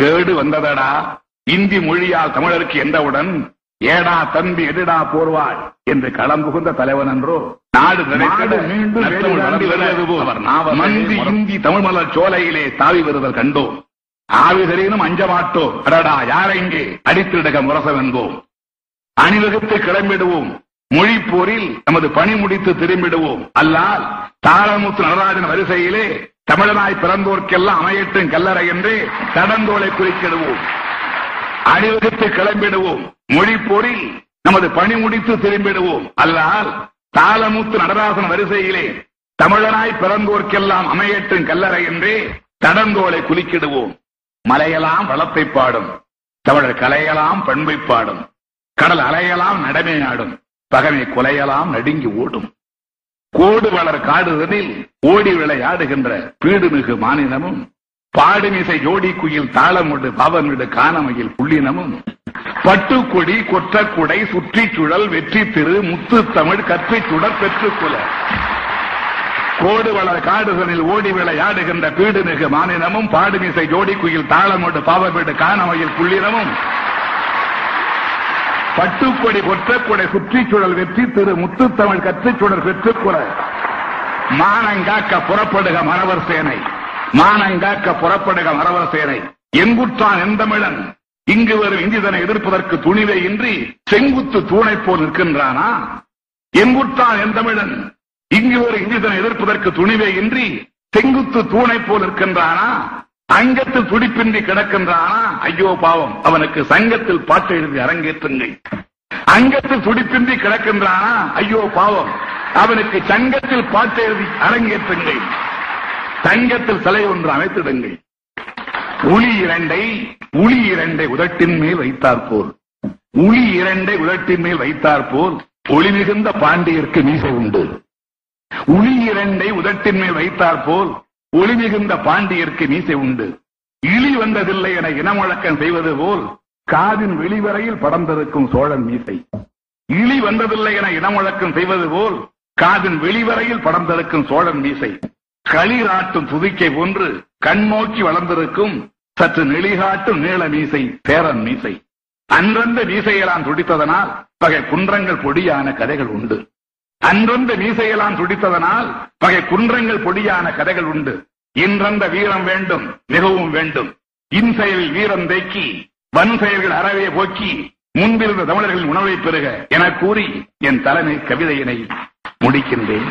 கேடு வந்ததடா. இந்தி மொழியால் தமிழருக்கு என்றவுடன் ஏடா தம்பி எதிடா போர்வாள் என்று களம் புகுந்த தலைவன் என்றோ நாடு. இந்தி தமிழ் மலர் சோலையிலே தாவி வருதல் கண்டோம். ஆவிதரேனும் அஞ்ச மாட்டோம் அடடா யாரை இங்கே அடித்திடுக முரசம் என்போம். அணிவகுத்து கிளம்பிடுவோம். மொழி போரில் நமது பணி முடித்து திரும்பிடுவோம். அல்லால் தாரமுத்து நடராஜன் வரிசையிலே தமிழனாய் பிறந்தோர்க்கெல்லாம் அமையட்டும் கல்லறை என்று தடந்தோலை குறிக்கிடுவோம். அணிவகுத்து கிளம்பிடுவோம். மொழி போரில் நமது பணி முடித்து திரும்பிடுவோம். அல்லால் தாளமுத்து நடராசன் வரிசையிலே தமிழனாய் பிறந்தோர்க்கெல்லாம் அமையட்டும் கல்லறை என்று தடந்தோலை குலுக்கிடுவோம். மலையெல்லாம் வளத்தை பாடும். தமிழர் கலையெல்லாம் பண்பை பாடும். கடல் அலையெல்லாம் நடமே ஆடும் பகமை கொலையெல்லாம் நடுங்கி ஓடும். கோடு வளர் காடுதனில் ஓடி விளையாடுகின்ற பீடுமிகு மாநிலமும் பாடுமிசை ஜோடி குயில் தாளமுடு பாவமிடு காணமையில் புள்ளினமும் பட்டுக்கொடி கொற்றக்குடை சுற்றிச்சுழல் வெற்றி திரு முத்து தமிழ் கற்றை சுடர் பெற்றுக்குல. கோடு வளர் காடுகளில் ஓடி விளையாடுகின்ற பீடுமிகு மாநிலமும் பாடுமிசை ஜோடி குயில் தாளமுடு பாவமிடு காணமையில் புள்ளினமும் பட்டுக்கொடி கொற்றக்குடை சுற்றிச்சூழல் வெற்றி திரு முத்து தமிழ் கற்றுச் சுடர் மானங்காக்க புறப்படுக மரவர் சேனை. மானங்காக்க புறப்படுக மறவர் சேனை. எங்குற்றான் எந்தமிழன்? இங்கு வரும் இந்திதனை எதிர்ப்பதற்கு துணிவே இன்றி செங்குத்து தூணை போல் நிற்கின்றானா? எங்குற்றான் எந்தமிழன்? இங்கு ஒரு இந்திதனை எதிர்ப்பதற்கு துணிவே இன்றி செங்குத்து தூணை போல் நிற்கின்றானா? அங்கத்தில் துடிப்பின்றி கிடக்கின்றானா? ஐயோ பாவம். அவனுக்கு சங்கத்தில் பாட்டு எழுதி அரங்கேற்றுங்கள். அங்கத்தில் துடிப்பின்றி கிடக்கின்றானா? ஐயோ பாவம். அவனுக்கு சங்கத்தில் பாட்டு எழுதி அரங்கேற்றுங்கள். தங்கத்தில் சிலை ஒன்று அமைத்திடுங்கள். உளி இரண்டை உளி இரண்டை உதட்டின் மேல் வைத்தார் போல். உளி இரண்டை உதட்டின் மேல் வைத்தார் போல் ஒளி மிகுந்த பாண்டியருக்கு மீசை உண்டு. உளி இரண்டை உதட்டின் மேல் வைத்தார் போல் ஒளி மிகுந்த பாண்டியர்க்கு மீசை உண்டு. இழி வந்ததில்லை என இனமுழக்கம் செய்வது போல் காதின் வெளிவரையில் படர்ந்திருக்கும் சோழன் மீசை. இழி வந்ததில்லை என இனமுழக்கம் செய்வது போல் காதின் வெளிவரையில் படர்ந்திருக்கும் சோழன் மீசை. களிராட்டும் துதிக்கை போன்று கண்மோக்கி வளர்ந்திருக்கும் சற்று நெளிகாட்டும் நீள மீசை பேரன் மீசை. அன்றந்த மீசையெல்லாம் துடித்ததனால் பகை குன்றங்கள் பொடியான கதைகள் உண்டு. அன்றந்த மீசையெல்லாம் துடித்ததனால் பகை குன்றங்கள் பொடியான கதைகள் உண்டு. இன்றந்த வீரம் வேண்டும் மிகவும் வேண்டும். இன்செயலில் வீரம் தேக்கி வன் செயல்கள் அறவே போக்கி முன்பிருந்த தமிழர்களின் உணவை பெறுக என கூறி என் தலைமை கவிதையினை முடிக்கின்றேன்.